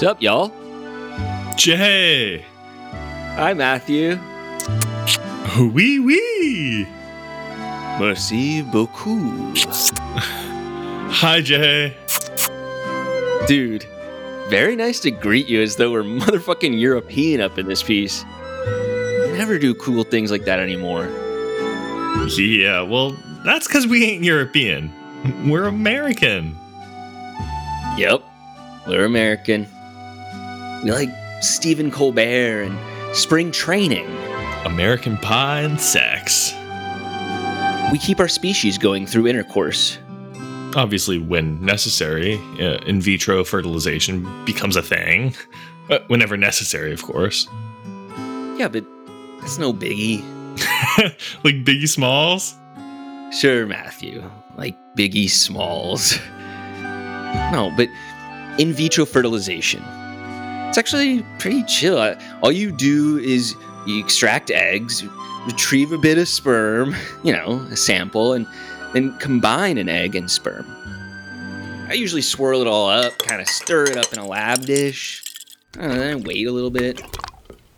What's up, y'all? Jay. Hi, Matthew. Wee wee. Merci beaucoup. Hi, Jay. Dude, very nice to greet you as though we're motherfucking European up in this piece. Never do cool things like that anymore. Yeah, well, that's because we ain't European. We're American. Yep, we're American. We like Stephen Colbert and spring training. American pie and sex. We keep our species going through intercourse. Obviously, when necessary, uh, in vitro fertilization becomes a thing. Uh, whenever necessary, of course. Yeah, but that's no biggie. like Biggie Smalls? Sure, Matthew. Like Biggie Smalls. no, but in vitro fertilization. It's actually pretty chill. All you do is you extract eggs, retrieve a bit of sperm, you know, a sample, and then combine an egg and sperm. I usually swirl it all up, kind of stir it up in a lab dish, and then wait a little bit,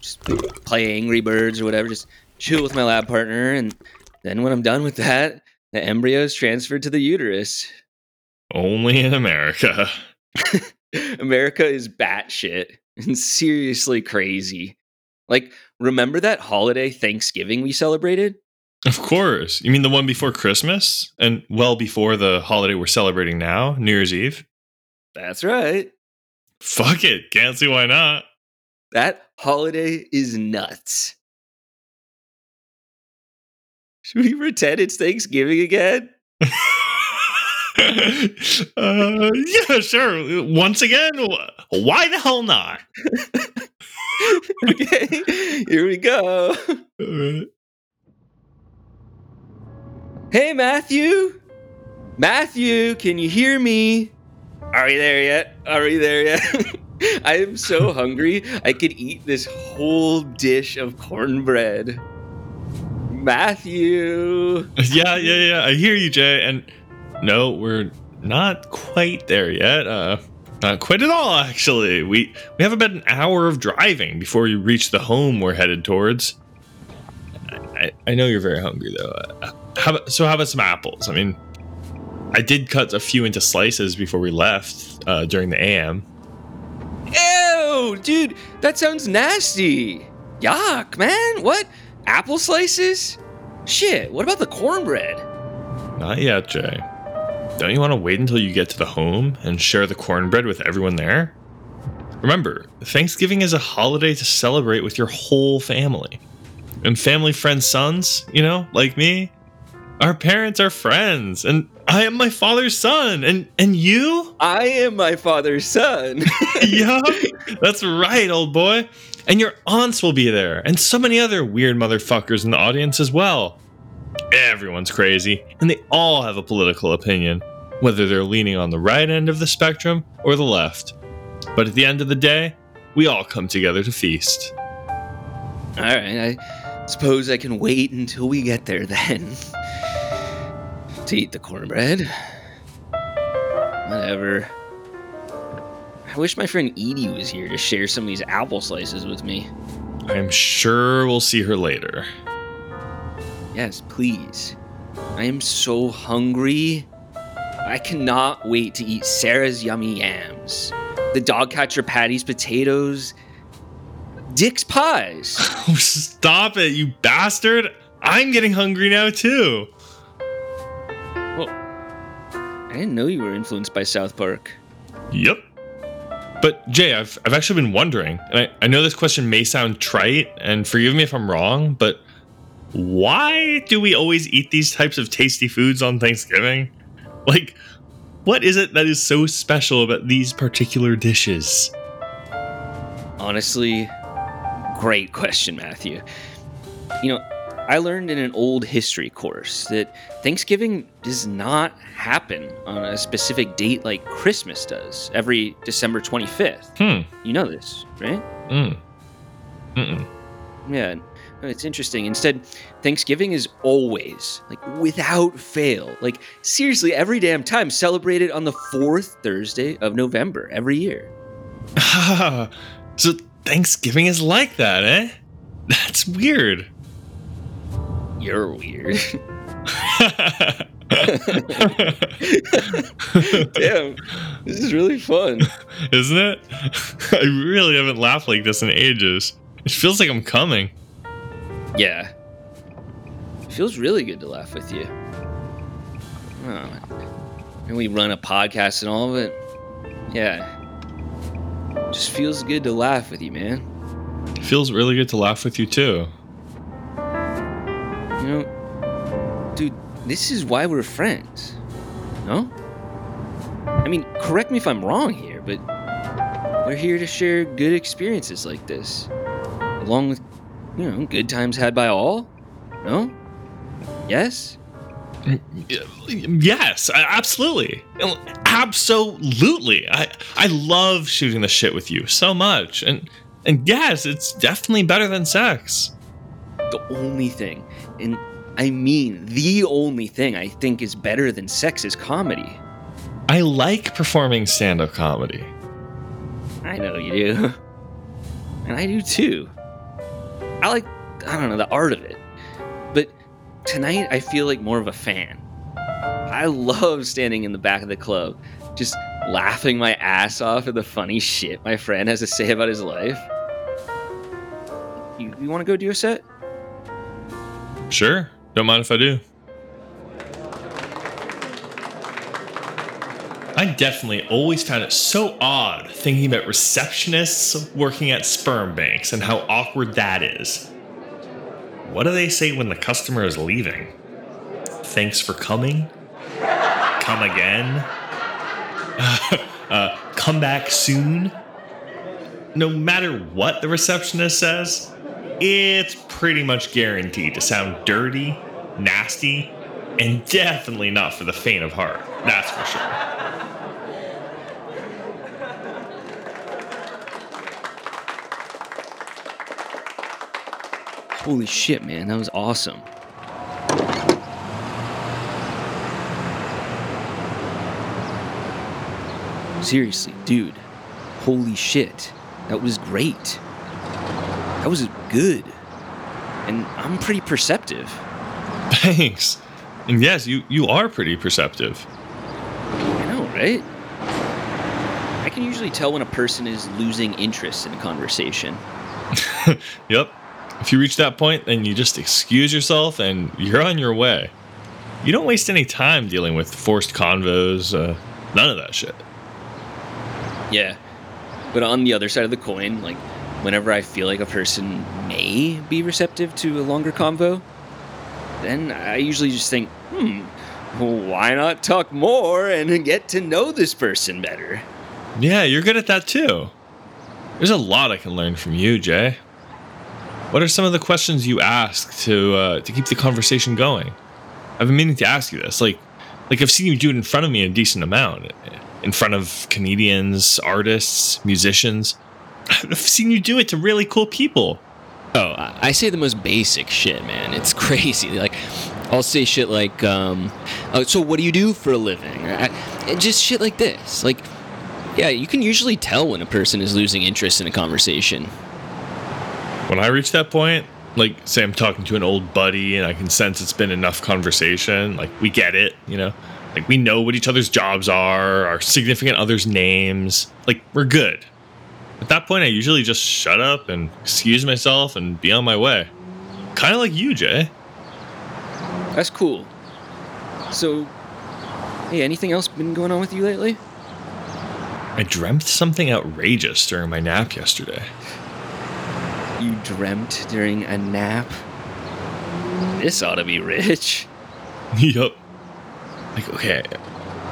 just play Angry Birds or whatever, just chill with my lab partner, and then when I'm done with that, the embryo is transferred to the uterus. Only in America. America is batshit and seriously crazy. Like, remember that holiday Thanksgiving we celebrated? Of course. You mean the one before Christmas and well before the holiday we're celebrating now, New Year's Eve? That's right. Fuck it. Can't see why not. That holiday is nuts. Should we pretend it's Thanksgiving again? uh, yeah, sure. Once again, why the hell not? okay, here we go. Hey, Matthew. Matthew, can you hear me? Are we there yet? Are we there yet? I am so hungry. I could eat this whole dish of cornbread. Matthew. Yeah, yeah, yeah. I hear you, Jay. And no, we're not quite there yet. Uh, not quite at all, actually. We we have about an hour of driving before we reach the home we're headed towards. I, I know you're very hungry though. Uh, how so how about some apples? I mean, I did cut a few into slices before we left uh, during the AM. Ew, dude, that sounds nasty. Yuck, man. What? Apple slices? Shit, what about the cornbread? Not yet, Jay. Don't you want to wait until you get to the home and share the cornbread with everyone there? Remember, Thanksgiving is a holiday to celebrate with your whole family. And family friends' sons, you know, like me, our parents are friends, and I am my father's son, and and you? I am my father's son. yeah, that's right, old boy. And your aunts will be there, and so many other weird motherfuckers in the audience as well. Everyone's crazy, and they all have a political opinion, whether they're leaning on the right end of the spectrum or the left. But at the end of the day, we all come together to feast. All right, I suppose I can wait until we get there then. to eat the cornbread. Whatever. I wish my friend Edie was here to share some of these apple slices with me. I'm sure we'll see her later. Yes, please. I am so hungry. I cannot wait to eat Sarah's yummy yams, the dog catcher Patty's potatoes, Dick's pies. Oh, stop it, you bastard! I'm getting hungry now too. Well, I didn't know you were influenced by South Park. Yep. But Jay, I've I've actually been wondering, and I, I know this question may sound trite, and forgive me if I'm wrong, but why do we always eat these types of tasty foods on Thanksgiving? Like, what is it that is so special about these particular dishes? Honestly, great question, Matthew. You know, I learned in an old history course that Thanksgiving does not happen on a specific date like Christmas does, every December 25th. Hmm. You know this, right? Mm. Mm-mm. Yeah, it's interesting. Instead, Thanksgiving is always, like, without fail, like, seriously, every damn time celebrated on the fourth Thursday of November every year. so Thanksgiving is like that, eh? That's weird. You're weird. Damn, this is really fun. Isn't it? I really haven't laughed like this in ages. It feels like I'm coming. Yeah. It feels really good to laugh with you. Oh, and we run a podcast and all of it. Yeah. Just feels good to laugh with you, man. It feels really good to laugh with you too. You know, dude, this is why we're friends. No? I mean, correct me if I'm wrong here, but we're here to share good experiences like this. Along with, you know, good times had by all. No? Yes? Uh, yes, absolutely. Absolutely. I I love shooting the shit with you so much. And and yes, it's definitely better than sex. The only thing, and I mean the only thing I think is better than sex is comedy. I like performing stand-up comedy. I know you do. And I do too. I like I don't know, the art of it. But tonight I feel like more of a fan. I love standing in the back of the club, just laughing my ass off at the funny shit my friend has to say about his life. You, you want to go do a set? Sure. Don't mind if I do. I definitely always found it so odd thinking about receptionists working at sperm banks and how awkward that is. What do they say when the customer is leaving? Thanks for coming? Come again? uh, come back soon? No matter what the receptionist says, it's pretty much guaranteed to sound dirty, nasty, and definitely not for the faint of heart. That's for sure. Holy shit, man, that was awesome. Seriously, dude. Holy shit. That was great. That was good. And I'm pretty perceptive. Thanks. And yes, you, you are pretty perceptive. I know, right? I can usually tell when a person is losing interest in a conversation. yep. If you reach that point, then you just excuse yourself and you're on your way. You don't waste any time dealing with forced convos, uh, none of that shit. Yeah. But on the other side of the coin, like, whenever I feel like a person may be receptive to a longer convo, then I usually just think, hmm, why not talk more and get to know this person better? Yeah, you're good at that too. There's a lot I can learn from you, Jay. What are some of the questions you ask to uh, to keep the conversation going? I've been meaning to ask you this. Like, like I've seen you do it in front of me a decent amount, in front of comedians, artists, musicians. I've seen you do it to really cool people. Oh, I say the most basic shit, man. It's crazy. Like, I'll say shit like, um, oh, so what do you do for a living? I, just shit like this. Like, yeah, you can usually tell when a person is losing interest in a conversation when I reach that point, like say I'm talking to an old buddy and I can sense it's been enough conversation, like we get it, you know, like we know what each other's jobs are, our significant others' names, like we're good. At that point, I usually just shut up and excuse myself and be on my way. Kind of like you, Jay. That's cool. So, hey, anything else been going on with you lately? I dreamt something outrageous during my nap yesterday you dreamt during a nap? This ought to be rich. yup. Like, okay.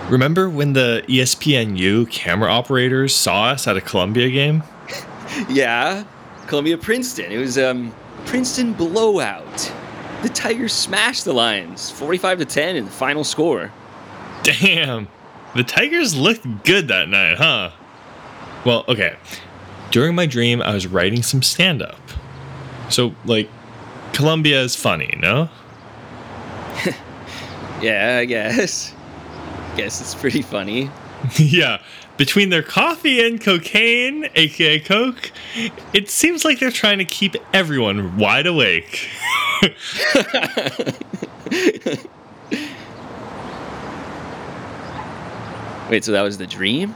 Remember when the ESPNU camera operators saw us at a Columbia game? yeah. Columbia Princeton. It was um Princeton blowout. The Tigers smashed the Lions 45 to 10 in the final score. Damn. The Tigers looked good that night, huh? Well, okay. During my dream, I was writing some stand up. So, like, Columbia is funny, no? yeah, I guess. Guess it's pretty funny. yeah, between their coffee and cocaine, aka Coke, it seems like they're trying to keep everyone wide awake. Wait, so that was the dream?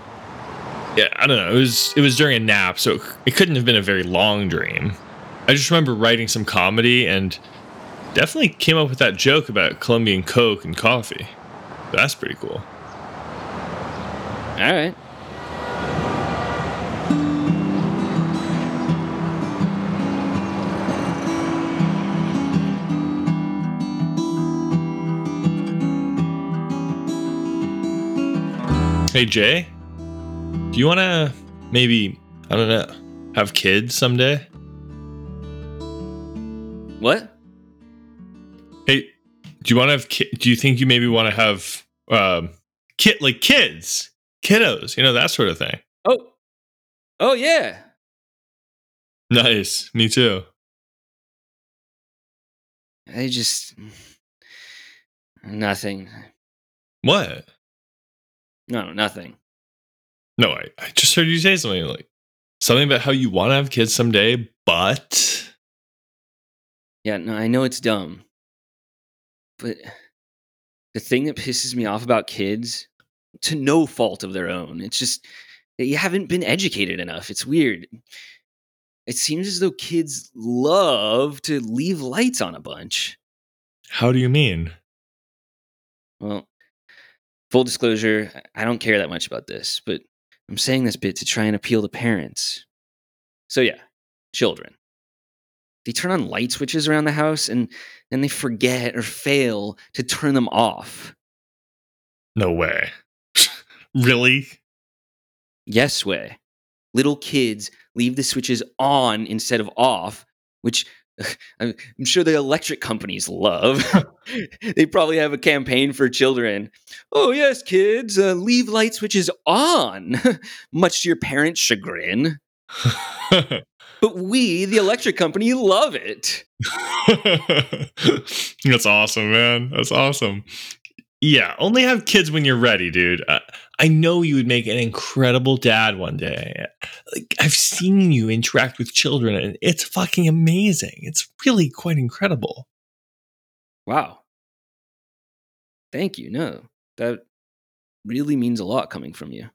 Yeah, I don't know. It was it was during a nap, so it couldn't have been a very long dream. I just remember writing some comedy and definitely came up with that joke about Colombian Coke and coffee. That's pretty cool. All right. Hey Jay, do you want to maybe I don't know have kids someday? What? Hey, do you want to have? Ki- do you think you maybe want to have um, kid like kids, kiddos, you know that sort of thing? Oh, oh yeah. Nice, me too. I just nothing. What? No, nothing. No, I, I just heard you say something like something about how you want to have kids someday, but Yeah, no, I know it's dumb. But the thing that pisses me off about kids, to no fault of their own, it's just that you haven't been educated enough. It's weird. It seems as though kids love to leave lights on a bunch. how do you mean? Well, full disclosure, I don't care that much about this, but I'm saying this bit to try and appeal to parents. So, yeah, children. They turn on light switches around the house and then they forget or fail to turn them off. No way. really? Yes, way. Little kids leave the switches on instead of off, which I'm sure the electric companies love. they probably have a campaign for children. Oh, yes, kids, uh, leave light switches on, much to your parents' chagrin. But we, the electric company, love it. That's awesome, man. That's awesome. Yeah, only have kids when you're ready, dude. I, I know you would make an incredible dad one day. Like I've seen you interact with children and it's fucking amazing. It's really quite incredible. Wow. Thank you. No, that really means a lot coming from you.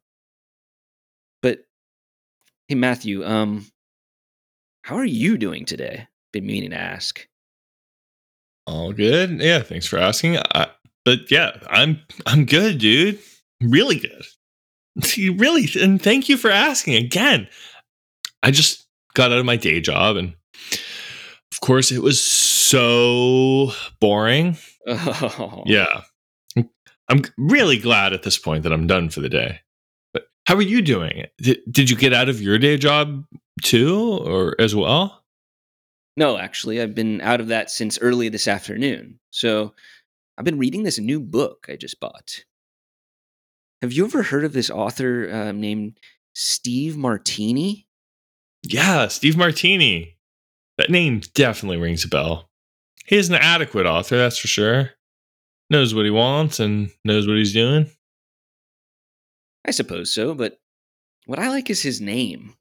But hey, Matthew, um, how are you doing today? Been meaning to ask. All good. Yeah, thanks for asking. I, but yeah, I'm I'm good, dude. Really good. You really and thank you for asking again. I just got out of my day job and of course it was so boring. Oh. Yeah. I'm really glad at this point that I'm done for the day. But how are you doing? Did, did you get out of your day job too or as well? No, actually, I've been out of that since early this afternoon. So I've been reading this new book I just bought. Have you ever heard of this author uh, named Steve Martini? Yeah, Steve Martini. That name definitely rings a bell. He is an adequate author, that's for sure. Knows what he wants and knows what he's doing. I suppose so, but what I like is his name.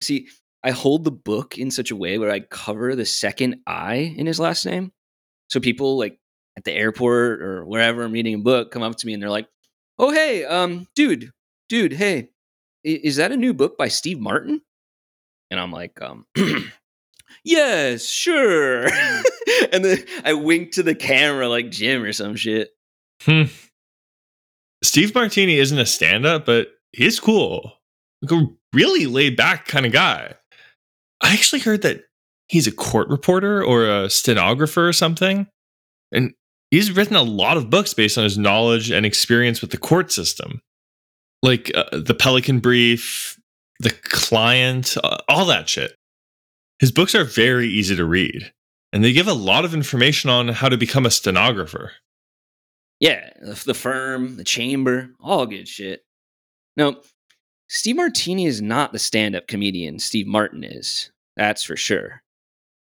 See, I hold the book in such a way where I cover the second I in his last name. So people like at the airport or wherever I'm reading a book come up to me and they're like, "Oh, hey, um, dude, dude, hey, is that a new book by Steve Martin?" And I'm like, um, "Yes, sure." and then I wink to the camera like Jim or some shit. Hmm. Steve Martini isn't a stand up, but he's cool. Like a really laid back kind of guy. I actually heard that he's a court reporter or a stenographer or something. And he's written a lot of books based on his knowledge and experience with the court system, like uh, the Pelican Brief, the client, uh, all that shit. His books are very easy to read, and they give a lot of information on how to become a stenographer. Yeah, the, firm, the chamber, all good shit. Now, Steve Martini is not the stand up comedian Steve Martin is. That's for sure.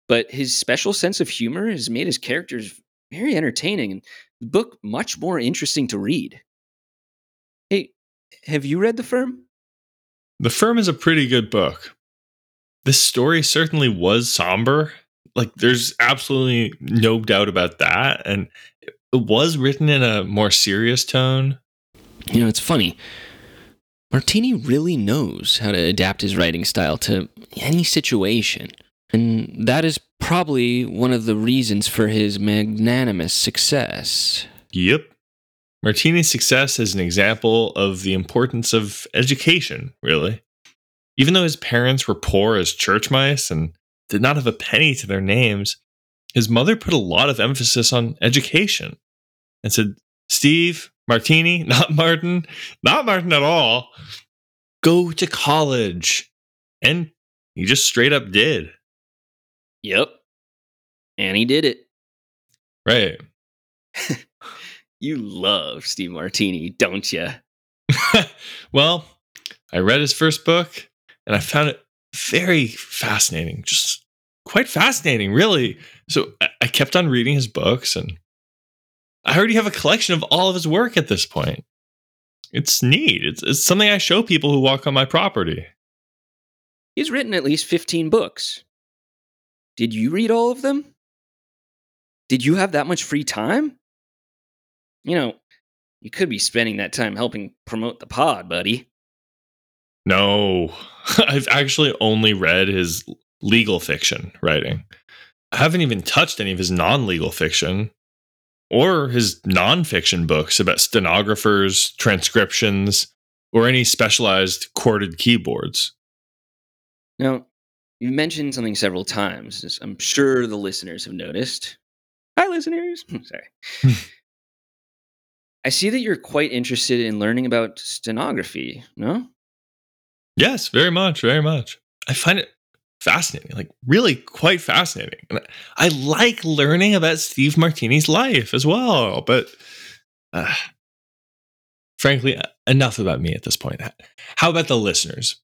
But his special sense of humor has made his characters very entertaining and the book much more interesting to read. Hey, have you read The Firm? The Firm is a pretty good book. This story certainly was somber. Like, there's absolutely no doubt about that. And it was written in a more serious tone. You know, it's funny. Martini really knows how to adapt his writing style to any situation. And that is probably one of the reasons for his magnanimous success. Yep. Martini's success is an example of the importance of education, really. Even though his parents were poor as church mice and did not have a penny to their names, his mother put a lot of emphasis on education and said, Steve, Martini, not Martin, not Martin at all, go to college. And he just straight up did. Yep. And he did it. Right. you love Steve Martini, don't you? well, I read his first book and I found it very fascinating, just quite fascinating, really. So I kept on reading his books and I already have a collection of all of his work at this point. It's neat. It's, it's something I show people who walk on my property. He's written at least 15 books. Did you read all of them? Did you have that much free time? You know, you could be spending that time helping promote the pod, buddy. No, I've actually only read his legal fiction writing. I haven't even touched any of his non legal fiction or his non-fiction books about stenographers, transcriptions, or any specialized chorded keyboards. Now, you've mentioned something several times, as I'm sure the listeners have noticed. Hi, listeners. Sorry. I see that you're quite interested in learning about stenography, no? Yes, very much, very much. I find it fascinating, like really quite fascinating. And I like learning about Steve Martini's life as well. But uh, frankly, enough about me at this point. How about the listeners?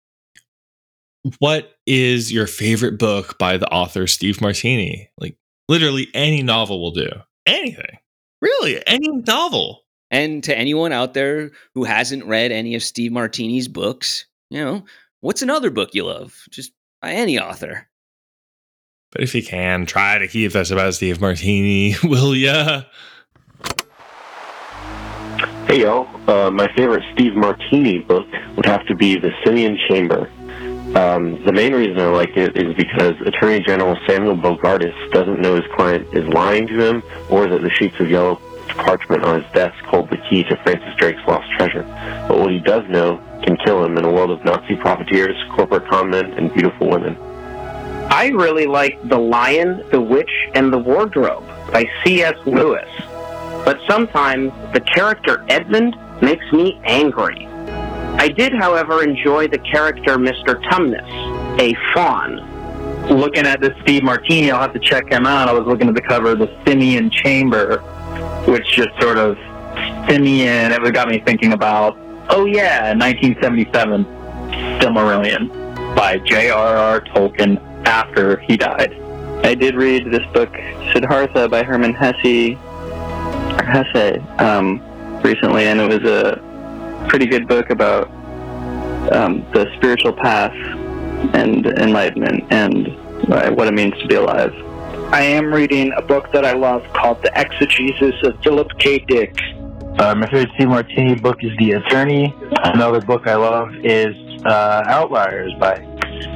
What is your favorite book by the author Steve Martini? Like literally any novel will do. Anything. Really, any novel. And to anyone out there who hasn't read any of Steve Martini's books, you know, what's another book you love? Just by any author. But if you can, try to keep this about Steve Martini, will ya? Hey y'all, uh, my favorite Steve Martini book would have to be The Simian Chamber. Um, the main reason I like it is because Attorney General Samuel Bogardus doesn't know his client is lying to him or that the sheets of yellow parchment on his desk hold the key to Francis Drake's lost treasure. But what he does know can kill him in a world of Nazi profiteers, corporate conmen, and beautiful women. I really like The Lion, the Witch, and the Wardrobe by C.S. Lewis. But sometimes the character Edmund makes me angry. I did, however, enjoy the character Mr. Tumnus, a faun. Looking at this Steve Martini, I'll have to check him out. I was looking at the cover of the Simeon Chamber, which just sort of Simian, it got me thinking about Oh yeah, 1977, Silmarillion by J.R.R. Tolkien after he died. I did read this book, Siddhartha by Hermann Hesse, Hesse um, recently, and it was a pretty good book about um, the spiritual path and enlightenment and what it means to be alive. I am reading a book that I love called The Exegesis of Philip K. Dick. Uh, my favorite Steve Martini book is The Attorney. Another book I love is uh, Outliers by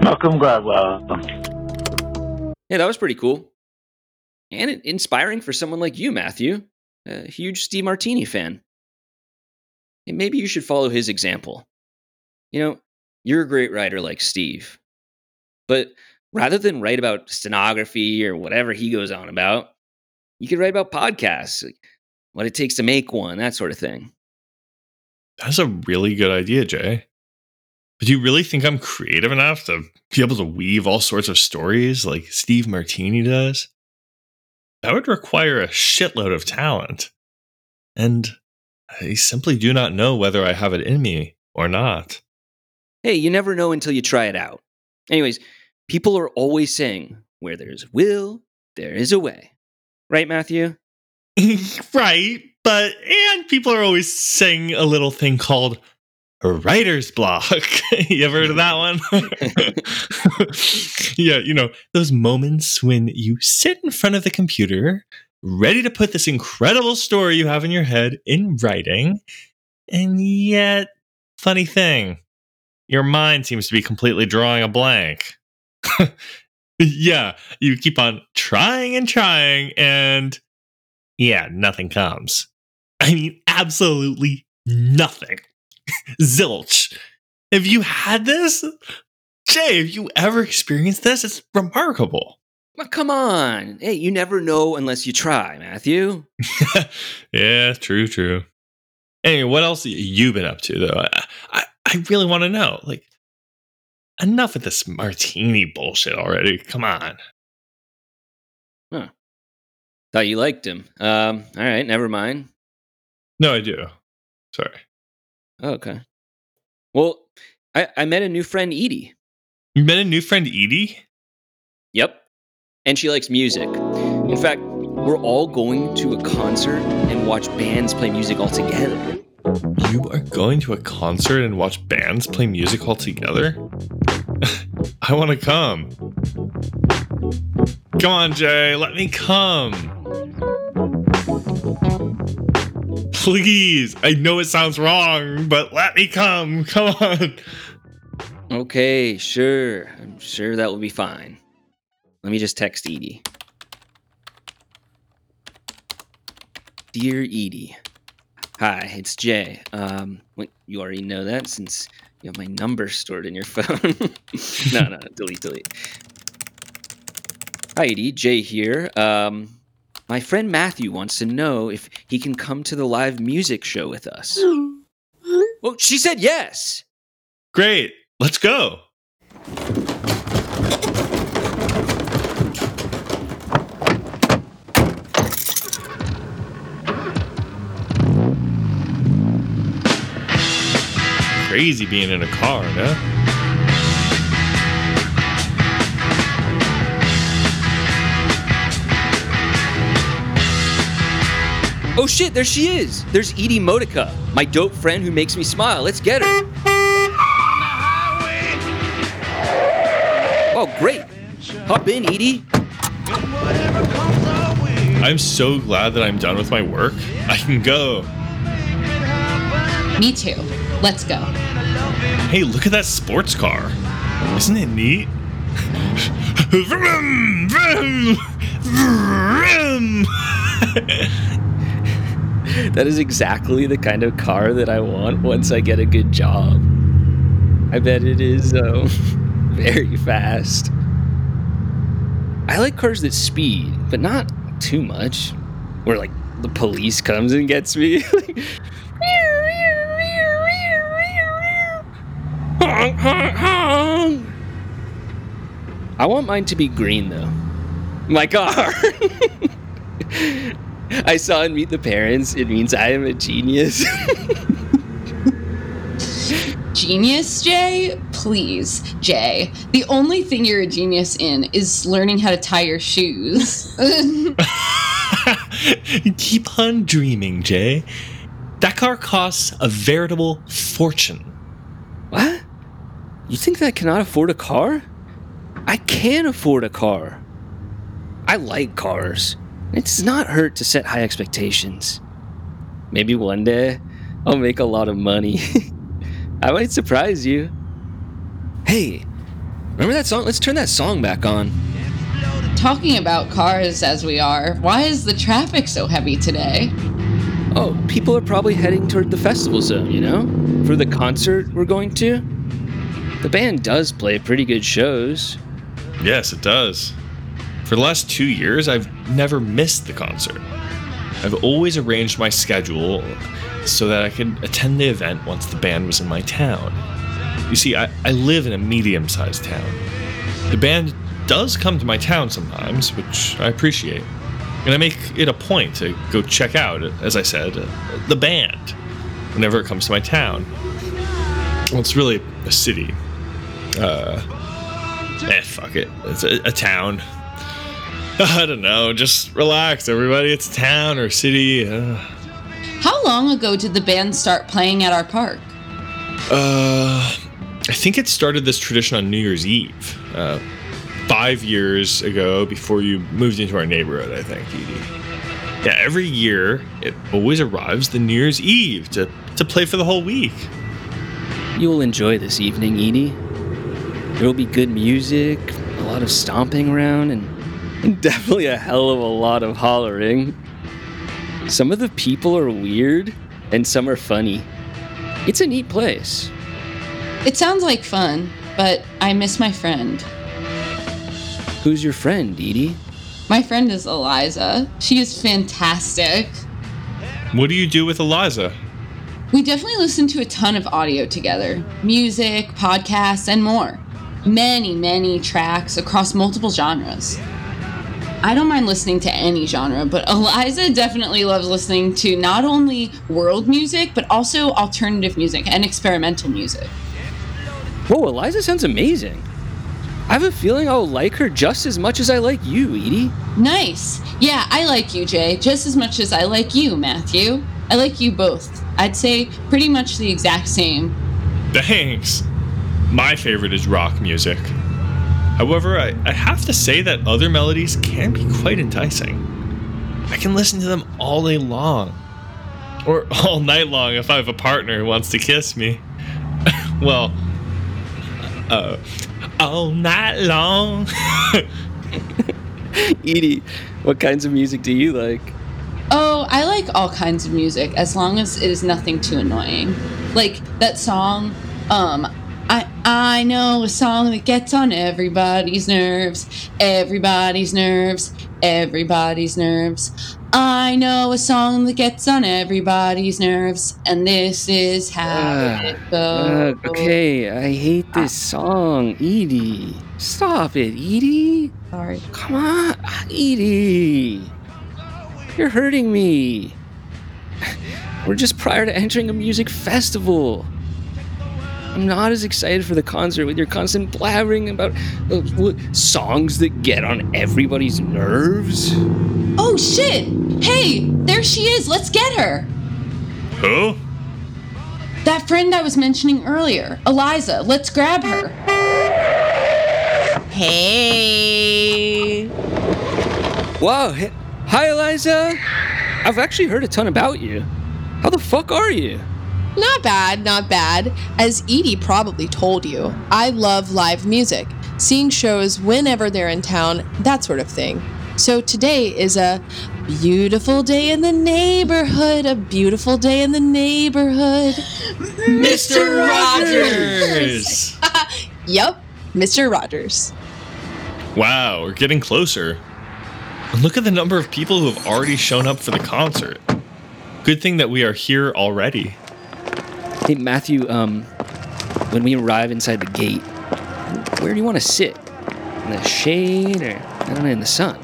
Malcolm Gladwell. Yeah, that was pretty cool. And inspiring for someone like you, Matthew, a huge Steve Martini fan. Maybe you should follow his example. You know, you're a great writer like Steve. But rather than write about stenography or whatever he goes on about, you could write about podcasts what it takes to make one, that sort of thing. That's a really good idea, Jay. But do you really think I'm creative enough to be able to weave all sorts of stories like Steve Martini does? That would require a shitload of talent. And I simply do not know whether I have it in me or not. Hey, you never know until you try it out. Anyways, people are always saying, where there's will, there is a way. Right, Matthew? right. But, and people are always saying a little thing called writer's block. you ever heard of that one? yeah, you know, those moments when you sit in front of the computer, ready to put this incredible story you have in your head in writing, and yet, funny thing, your mind seems to be completely drawing a blank. yeah, you keep on trying and trying, and yeah, nothing comes. I mean, absolutely nothing. Zilch. Have you had this? Jay, have you ever experienced this? It's remarkable. Well, come on. Hey, you never know unless you try, Matthew. yeah, true, true. Anyway, what else have you been up to, though? I, I, I really want to know. Like, enough of this martini bullshit already. Come on. Huh. Thought you liked him. Um, all right, never mind. No, I do. Sorry. Oh, okay. Well, I, I met a new friend, Edie. You met a new friend, Edie? Yep. And she likes music. In fact, we're all going to a concert and watch bands play music all together. You are going to a concert and watch bands play music all together? I want to come. Come on, Jay, let me come. Please, I know it sounds wrong, but let me come. Come on. Okay, sure. I'm sure that will be fine. Let me just text Edie. Dear Edie, hi, it's Jay. Um, wait, you already know that since you have my number stored in your phone. no, no, delete, delete. Hi, Edie, Jay here. Um, my friend Matthew wants to know if he can come to the live music show with us. well, she said yes. Great, let's go. Crazy being in a car, no? Oh shit, there she is. There's Edie Modica, my dope friend who makes me smile. Let's get her. Oh, great. Hop in, Edie. I'm so glad that I'm done with my work. I can go. Me too. Let's go. Hey, look at that sports car. Isn't it neat? vroom, vroom, vroom. That is exactly the kind of car that I want once I get a good job. I bet it is, though, um, very fast. I like cars that speed, but not too much. Where, like, the police comes and gets me. I want mine to be green, though. My car. I saw in Meet the Parents. It means I am a genius. Genius, Jay? Please, Jay. The only thing you're a genius in is learning how to tie your shoes. Keep on dreaming, Jay. That car costs a veritable fortune. You think that I cannot afford a car? I can afford a car. I like cars. It does not hurt to set high expectations. Maybe one day I'll make a lot of money. I might surprise you. Hey, remember that song? Let's turn that song back on. Talking about cars as we are, why is the traffic so heavy today? Oh, people are probably heading toward the festival zone, you know? For the concert we're going to. The band does play pretty good shows. Yes, it does. For the last two years, I've never missed the concert. I've always arranged my schedule so that I could attend the event once the band was in my town. You see, I, I live in a medium sized town. The band does come to my town sometimes, which I appreciate. And I make it a point to go check out, as I said, the band whenever it comes to my town. Well, it's really a city. Uh, eh, fuck it. It's a, a town. I don't know. Just relax, everybody. It's a town or a city. Uh, How long ago did the band start playing at our park? Uh, I think it started this tradition on New Year's Eve. Uh, five years ago, before you moved into our neighborhood, I think, Edie. Yeah, every year it always arrives the New Year's Eve to, to play for the whole week. You will enjoy this evening, Edie. There will be good music, a lot of stomping around, and, and definitely a hell of a lot of hollering. Some of the people are weird, and some are funny. It's a neat place. It sounds like fun, but I miss my friend. Who's your friend, Edie? My friend is Eliza. She is fantastic. What do you do with Eliza? We definitely listen to a ton of audio together music, podcasts, and more. Many, many tracks across multiple genres. I don't mind listening to any genre, but Eliza definitely loves listening to not only world music, but also alternative music and experimental music. Whoa, Eliza sounds amazing. I have a feeling I'll like her just as much as I like you, Edie. Nice. Yeah, I like you, Jay, just as much as I like you, Matthew. I like you both. I'd say pretty much the exact same. Thanks. My favorite is rock music. However, I, I have to say that other melodies can be quite enticing. I can listen to them all day long. Or all night long if I have a partner who wants to kiss me. well, uh, all night long. Edie, what kinds of music do you like? Oh, I like all kinds of music as long as it is nothing too annoying. Like that song, um, I know a song that gets on everybody's nerves, everybody's nerves, everybody's nerves. I know a song that gets on everybody's nerves, and this is how Ah, it Uh, goes. okay, I hate this song, Edie. Stop it, Edie. Sorry. Come on, Edie. You're hurting me. We're just prior to entering a music festival. I'm not as excited for the concert with your constant blabbering about uh, songs that get on everybody's nerves. Oh shit! Hey, there she is. Let's get her. Who? That friend I was mentioning earlier, Eliza. Let's grab her. Hey. Wow, hi- hi Eliza. I've actually heard a ton about you. How the fuck are you? Not bad, not bad. As Edie probably told you, I love live music, seeing shows whenever they're in town, that sort of thing. So today is a beautiful day in the neighborhood, a beautiful day in the neighborhood. Mr. Rogers! yep, Mr. Rogers. Wow, we're getting closer. Look at the number of people who have already shown up for the concert. Good thing that we are here already. Hey Matthew, um, when we arrive inside the gate, where do you want to sit? In the shade or I don't know, in the sun?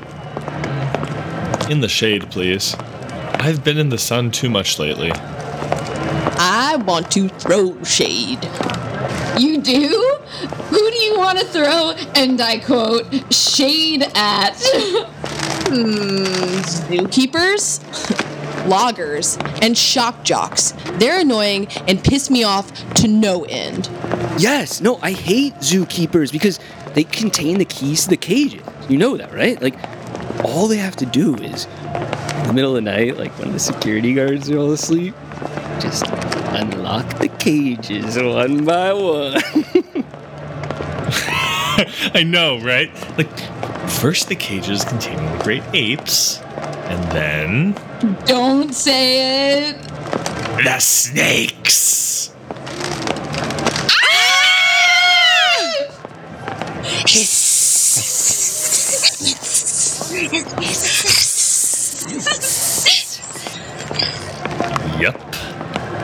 In the shade, please. I've been in the sun too much lately. I want to throw shade. You do? Who do you want to throw, and I quote, shade at? Hmm, zookeepers, loggers, and shock jocks. They're annoying and piss me off to no end. Yes, no, I hate zookeepers because they contain the keys to the cages. You know that, right? Like, all they have to do is, in the middle of the night, like when the security guards are all asleep, just unlock the cages one by one. I know, right? Like, first the cages containing the great apes, and then Don't say it. the snakes. Yep,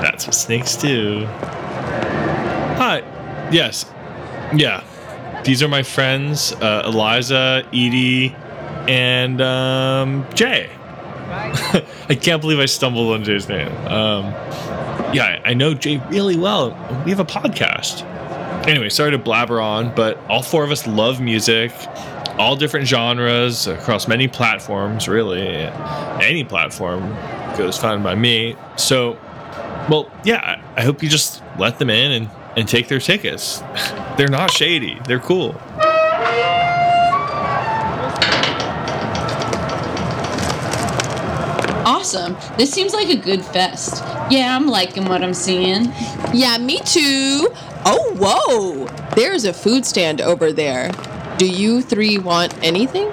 that's what snakes do. Hi, yes, yeah. These are my friends, uh, Eliza, Edie, and um, Jay. I can't believe I stumbled on Jay's name. Um, yeah, I know Jay really well. We have a podcast. Anyway, sorry to blabber on, but all four of us love music, all different genres across many platforms, really. Any platform goes fine by me. So, well, yeah, I hope you just let them in and, and take their tickets. They're not shady. They're cool. Awesome. This seems like a good fest. Yeah, I'm liking what I'm seeing. Yeah, me too. Oh, whoa. There's a food stand over there. Do you three want anything?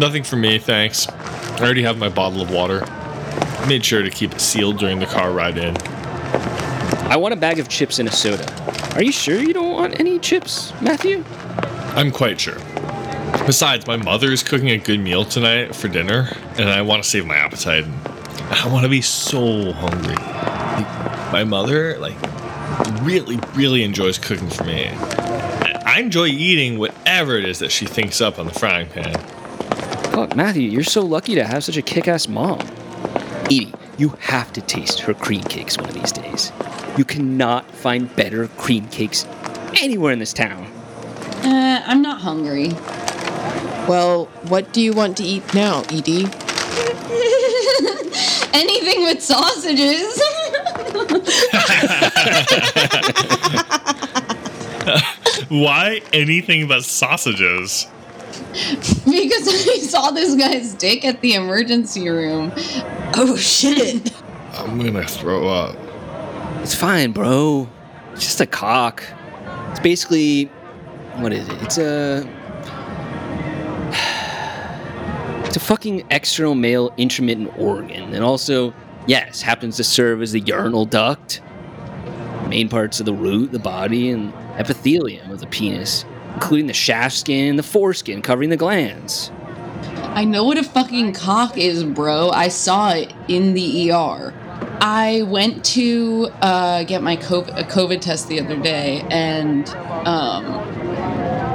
Nothing for me, thanks. I already have my bottle of water. I made sure to keep it sealed during the car ride in. I want a bag of chips and a soda. Are you sure you don't want any chips, Matthew? I'm quite sure. Besides, my mother is cooking a good meal tonight for dinner, and I want to save my appetite. I want to be so hungry. Like, my mother, like, really, really enjoys cooking for me. I enjoy eating whatever it is that she thinks up on the frying pan. Fuck, Matthew, you're so lucky to have such a kick ass mom. Edie, you have to taste her cream cakes one of these days. You cannot find better cream cakes anywhere in this town. Uh, I'm not hungry. Well, what do you want to eat now, Edie? Anything with sausages. Why anything but sausages? because I saw this guy's dick at the emergency room. Oh shit. I'm gonna throw up. It's fine, bro. It's just a cock. It's basically. What is it? It's a. It's a fucking external male intromittent organ, and also, yes, happens to serve as the urinal duct, main parts of the root, the body, and epithelium of the penis, including the shaft skin and the foreskin covering the glans. I know what a fucking cock is, bro. I saw it in the ER. I went to uh, get my COVID test the other day, and um,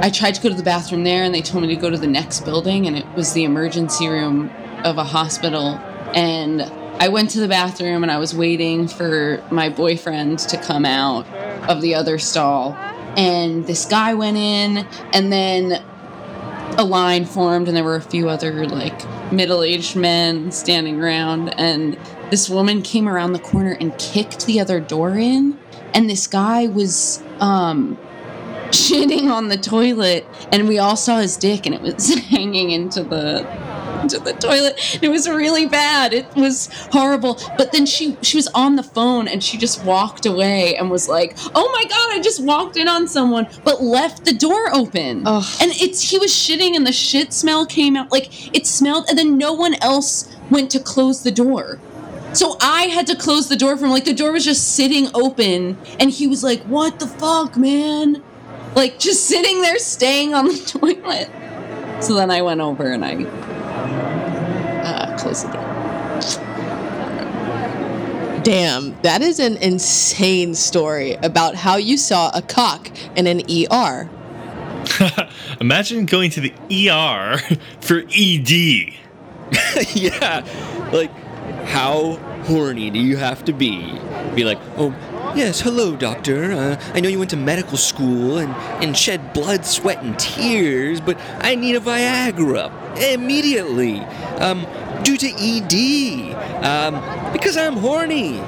I tried to go to the bathroom there, and they told me to go to the next building, and it was the emergency room of a hospital. And I went to the bathroom, and I was waiting for my boyfriend to come out of the other stall. And this guy went in, and then a line formed and there were a few other like middle-aged men standing around and this woman came around the corner and kicked the other door in and this guy was um shitting on the toilet and we all saw his dick and it was hanging into the into the toilet it was really bad it was horrible but then she she was on the phone and she just walked away and was like oh my god i just walked in on someone but left the door open Ugh. and it's he was shitting and the shit smell came out like it smelled and then no one else went to close the door so I had to close the door for him. Like the door was just sitting open, and he was like, "What the fuck, man?" Like just sitting there, staying on the toilet. So then I went over and I uh, closed the door. Damn, that is an insane story about how you saw a cock in an ER. Imagine going to the ER for E ED. yeah, like how horny do you have to be? Be like, oh, yes, hello, doctor. Uh, I know you went to medical school and, and shed blood, sweat, and tears, but I need a Viagra immediately. Um, due to ED. Um, because I'm horny.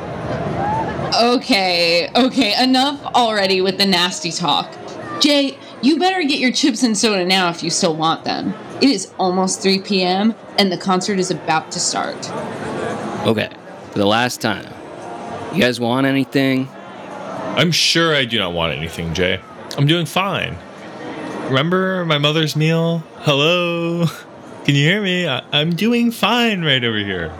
Okay, okay, enough already with the nasty talk. Jay, you better get your chips and soda now if you still want them. It is almost 3 p.m. and the concert is about to start. Okay, for the last time. You guys want anything? I'm sure I do not want anything, Jay. I'm doing fine. Remember my mother's meal? Hello? Can you hear me? I- I'm doing fine right over here.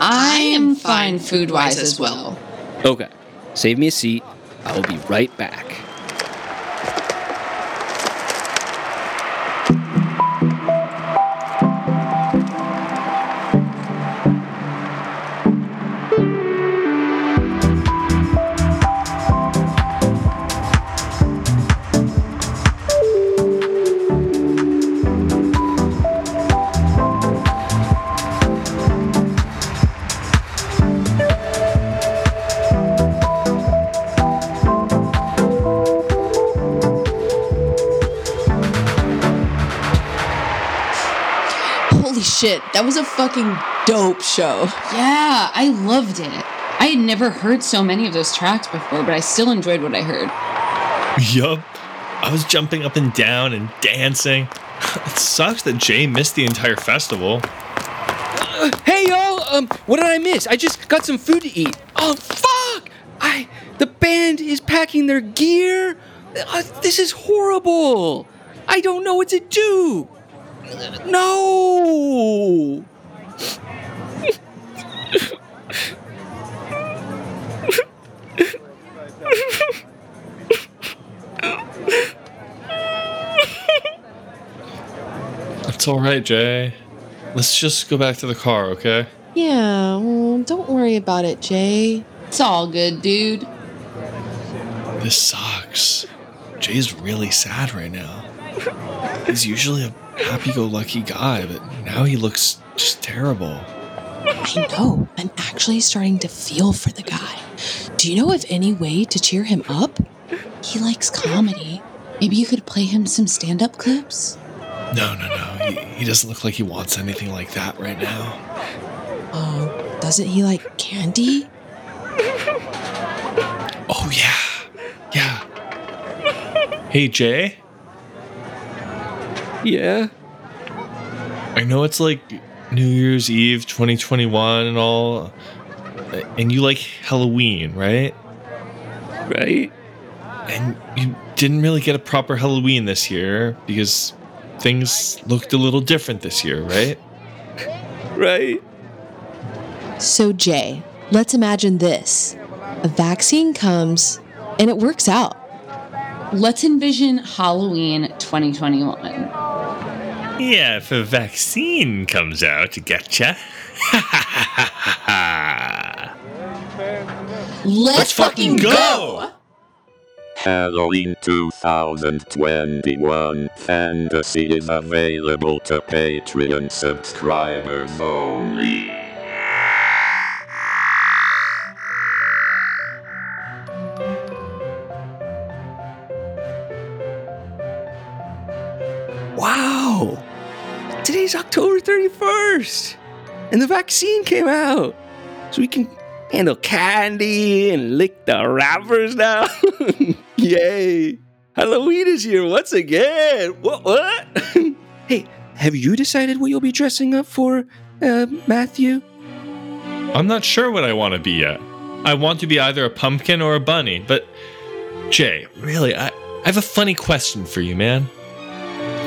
I am fine food wise as well. Okay, save me a seat. I will be right back. Shit, that was a fucking dope show. Yeah, I loved it. I had never heard so many of those tracks before, but I still enjoyed what I heard. Yup. I was jumping up and down and dancing. It sucks that Jay missed the entire festival. Uh, hey y'all, um, what did I miss? I just got some food to eat. Oh fuck! I the band is packing their gear. Uh, this is horrible. I don't know what to do. No. It's all right, Jay. Let's just go back to the car, okay? Yeah, well, don't worry about it, Jay. It's all good, dude. This sucks. Jay's really sad right now. He's usually a happy go lucky guy, but now he looks just terrible. I know. I'm actually starting to feel for the guy. Do you know of any way to cheer him up? He likes comedy. Maybe you could play him some stand up clips? No, no, no. He, he doesn't look like he wants anything like that right now. Oh, doesn't he like candy? Oh, yeah. Yeah. Hey, Jay? Yeah. I know it's like New Year's Eve 2021 and all, and you like Halloween, right? Right. And you didn't really get a proper Halloween this year because things looked a little different this year, right? Right. So, Jay, let's imagine this a vaccine comes and it works out. Let's envision Halloween 2021. Yeah, if a vaccine comes out to getcha. Let's, Let's fucking go! Halloween 2021 Fantasy is available to Patreon subscribers only. Wow. Today's October 31st. And the vaccine came out. So we can handle candy and lick the wrappers now. Yay. Halloween is here once again. What? What? hey, have you decided what you'll be dressing up for, uh, Matthew? I'm not sure what I want to be yet. I want to be either a pumpkin or a bunny, but Jay, really, I, I have a funny question for you, man.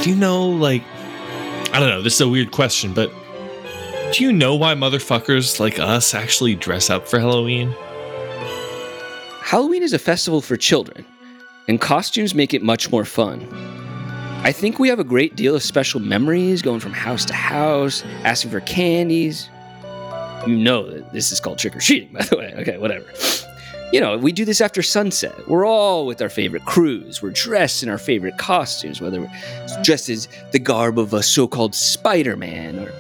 Do you know, like, I don't know, this is a weird question, but do you know why motherfuckers like us actually dress up for Halloween? Halloween is a festival for children, and costumes make it much more fun. I think we have a great deal of special memories going from house to house, asking for candies. You know that this is called trick or treating, by the way. Okay, whatever. You know, we do this after sunset. We're all with our favorite crews. We're dressed in our favorite costumes, whether we're dressed as the garb of a so called Spider Man or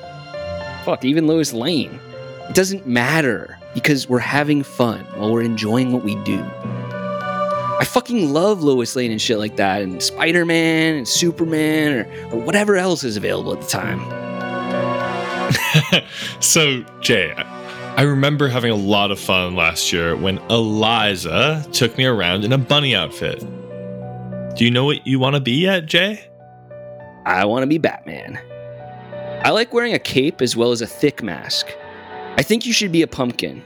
fuck, even Lois Lane. It doesn't matter because we're having fun while we're enjoying what we do. I fucking love Lois Lane and shit like that, and Spider Man and Superman or, or whatever else is available at the time. so, Jay, I remember having a lot of fun last year when Eliza took me around in a bunny outfit. Do you know what you want to be yet, Jay? I want to be Batman. I like wearing a cape as well as a thick mask. I think you should be a pumpkin.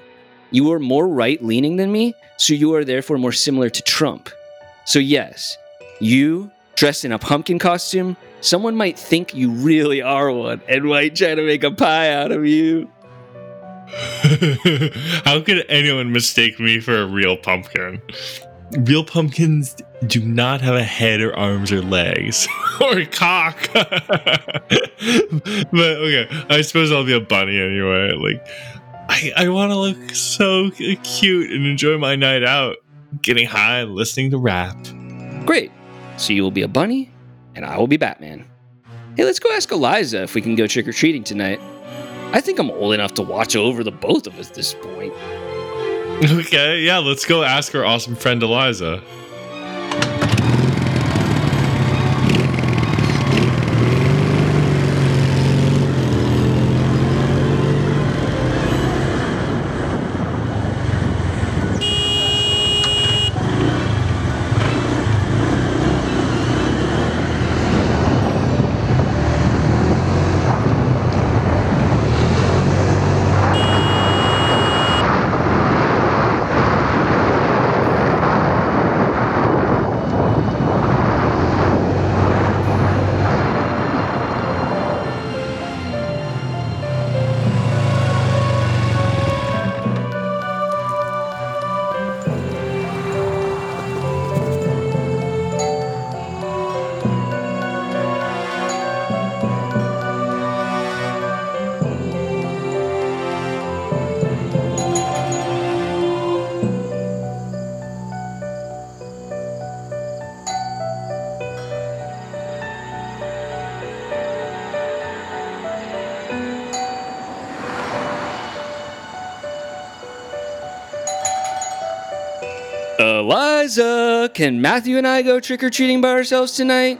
You are more right leaning than me, so you are therefore more similar to Trump. So, yes, you dressed in a pumpkin costume, someone might think you really are one and might try to make a pie out of you. How could anyone mistake me for a real pumpkin? Real pumpkins do not have a head or arms or legs or a cock. but okay, I suppose I'll be a bunny anyway. Like, I, I want to look so cute and enjoy my night out, getting high and listening to rap. Great. So you will be a bunny, and I will be Batman. Hey, let's go ask Eliza if we can go trick or treating tonight. I think I'm old enough to watch over the both of us at this point. Okay, yeah, let's go ask our awesome friend Eliza. Eliza, can Matthew and I go trick or treating by ourselves tonight?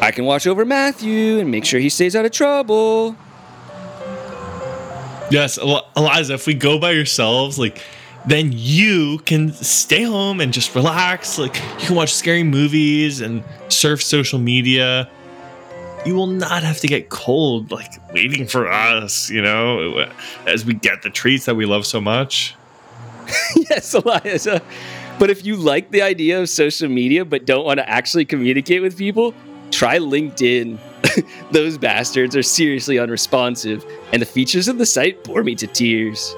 I can watch over Matthew and make sure he stays out of trouble. Yes, El- Eliza, if we go by yourselves, like, then you can stay home and just relax. Like, you can watch scary movies and surf social media. You will not have to get cold, like, waiting for us, you know, as we get the treats that we love so much. yes, Eliza. But if you like the idea of social media but don't want to actually communicate with people, try LinkedIn. Those bastards are seriously unresponsive, and the features of the site bore me to tears.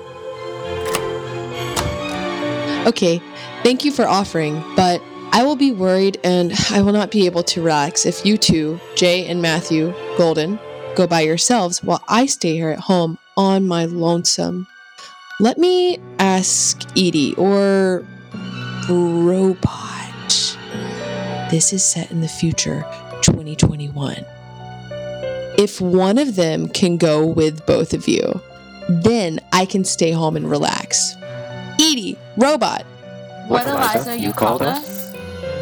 Okay, thank you for offering, but I will be worried and I will not be able to relax if you two, Jay and Matthew Golden, go by yourselves while I stay here at home on my lonesome. Let me ask Edie or Robot. This is set in the future, 2021. If one of them can go with both of you, then I can stay home and relax. Edie, Robot, What, Eliza, you called us?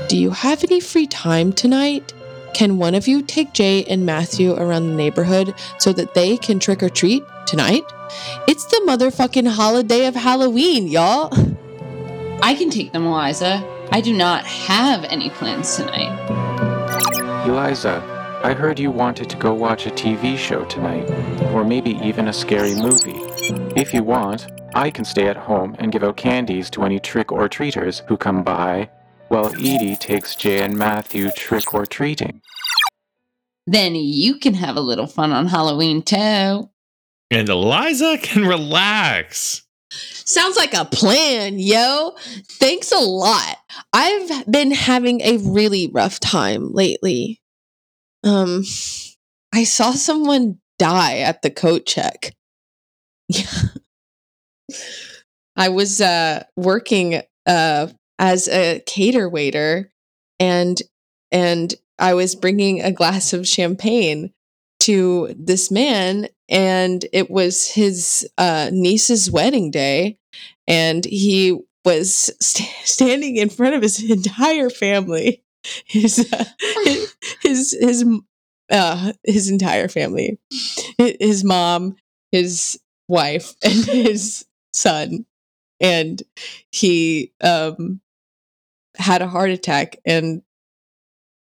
do you have any free time tonight? Can one of you take Jay and Matthew around the neighborhood so that they can trick or treat tonight? It's the motherfucking holiday of Halloween, y'all. I can take them, Eliza. I do not have any plans tonight. Eliza, I heard you wanted to go watch a TV show tonight, or maybe even a scary movie. If you want, I can stay at home and give out candies to any trick or treaters who come by, while Edie takes Jay and Matthew trick or treating. Then you can have a little fun on Halloween too. And Eliza can relax. Sounds like a plan, yo. Thanks a lot. I've been having a really rough time lately. Um, I saw someone die at the coat check. Yeah. I was uh working uh as a cater waiter and and I was bringing a glass of champagne to this man and it was his uh niece's wedding day and he was st- standing in front of his entire family. His uh, his his his, uh, his entire family. His mom his wife and his son. And he um had a heart attack and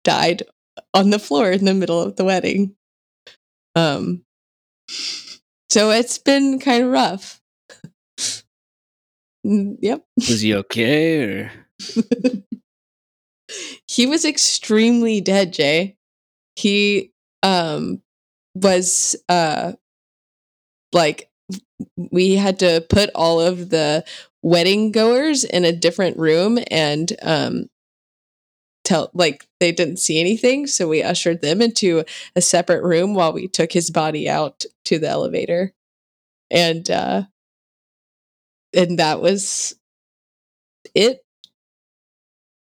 died on the floor in the middle of the wedding. Um so it's been kind of rough. Mm, yep. Was he okay or? He was extremely dead jay. He um was uh like we had to put all of the wedding goers in a different room and um tell like they didn't see anything so we ushered them into a separate room while we took his body out to the elevator. And uh and that was it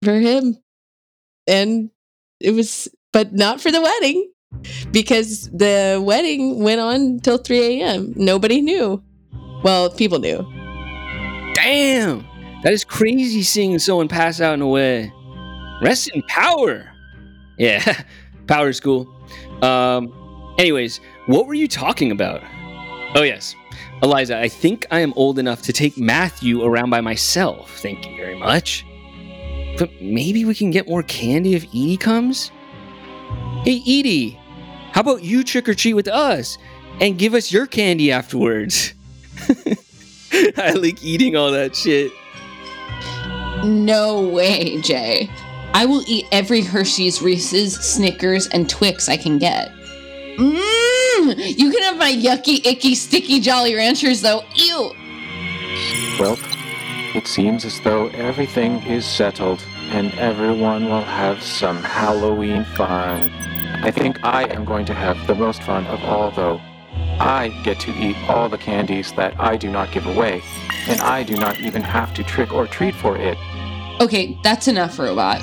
for him. And it was but not for the wedding because the wedding went on till 3 a.m nobody knew. Well people knew. Damn! That is crazy seeing someone pass out in a way. Rest in power! Yeah, power cool. Um, anyways, what were you talking about? Oh, yes. Eliza, I think I am old enough to take Matthew around by myself. Thank you very much. But maybe we can get more candy if Edie comes? Hey, Edie, how about you trick or treat with us and give us your candy afterwards? I like eating all that shit. No way, Jay. I will eat every Hershey's, Reese's, Snickers, and Twix I can get. Mmm! You can have my yucky, icky, sticky Jolly Ranchers, though. Ew! Well, it seems as though everything is settled and everyone will have some Halloween fun. I think I am going to have the most fun of all, though. I get to eat all the candies that I do not give away, and I do not even have to trick or treat for it. Okay, that's enough, robot.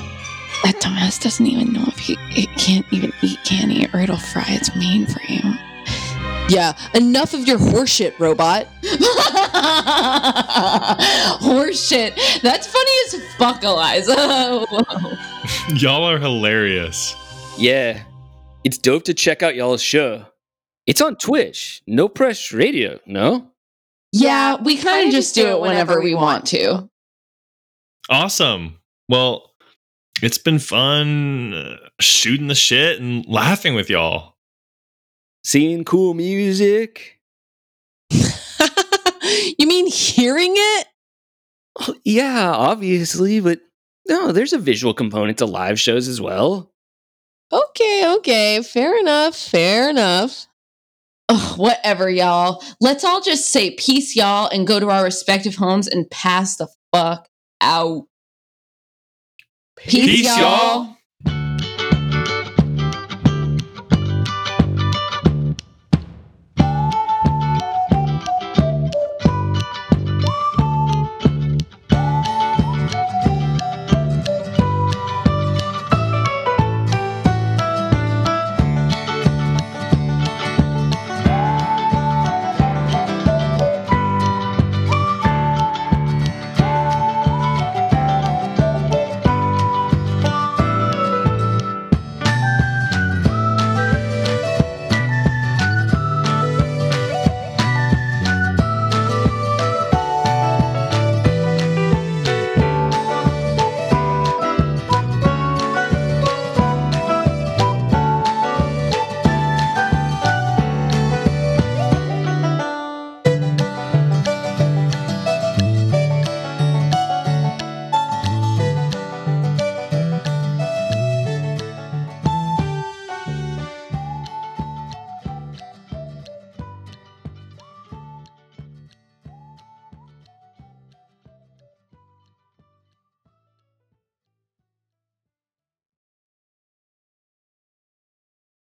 That dumbass doesn't even know if he it can't even eat candy or it'll fry its mainframe. Yeah, enough of your horseshit, robot. Horseshit. That's funny as fuck, Eliza. Y'all are hilarious. Yeah. It's dope to check out y'all's show. It's on Twitch. No Press Radio, no? Yeah, we kind of just do it whenever we want to. Awesome. Well, it's been fun uh, shooting the shit and laughing with y'all. Seeing cool music. you mean hearing it? Yeah, obviously, but no, there's a visual component to live shows as well. Okay, okay, fair enough, fair enough. Ugh, whatever, y'all. Let's all just say peace, y'all, and go to our respective homes and pass the fuck out. Peace, Peace, y'all.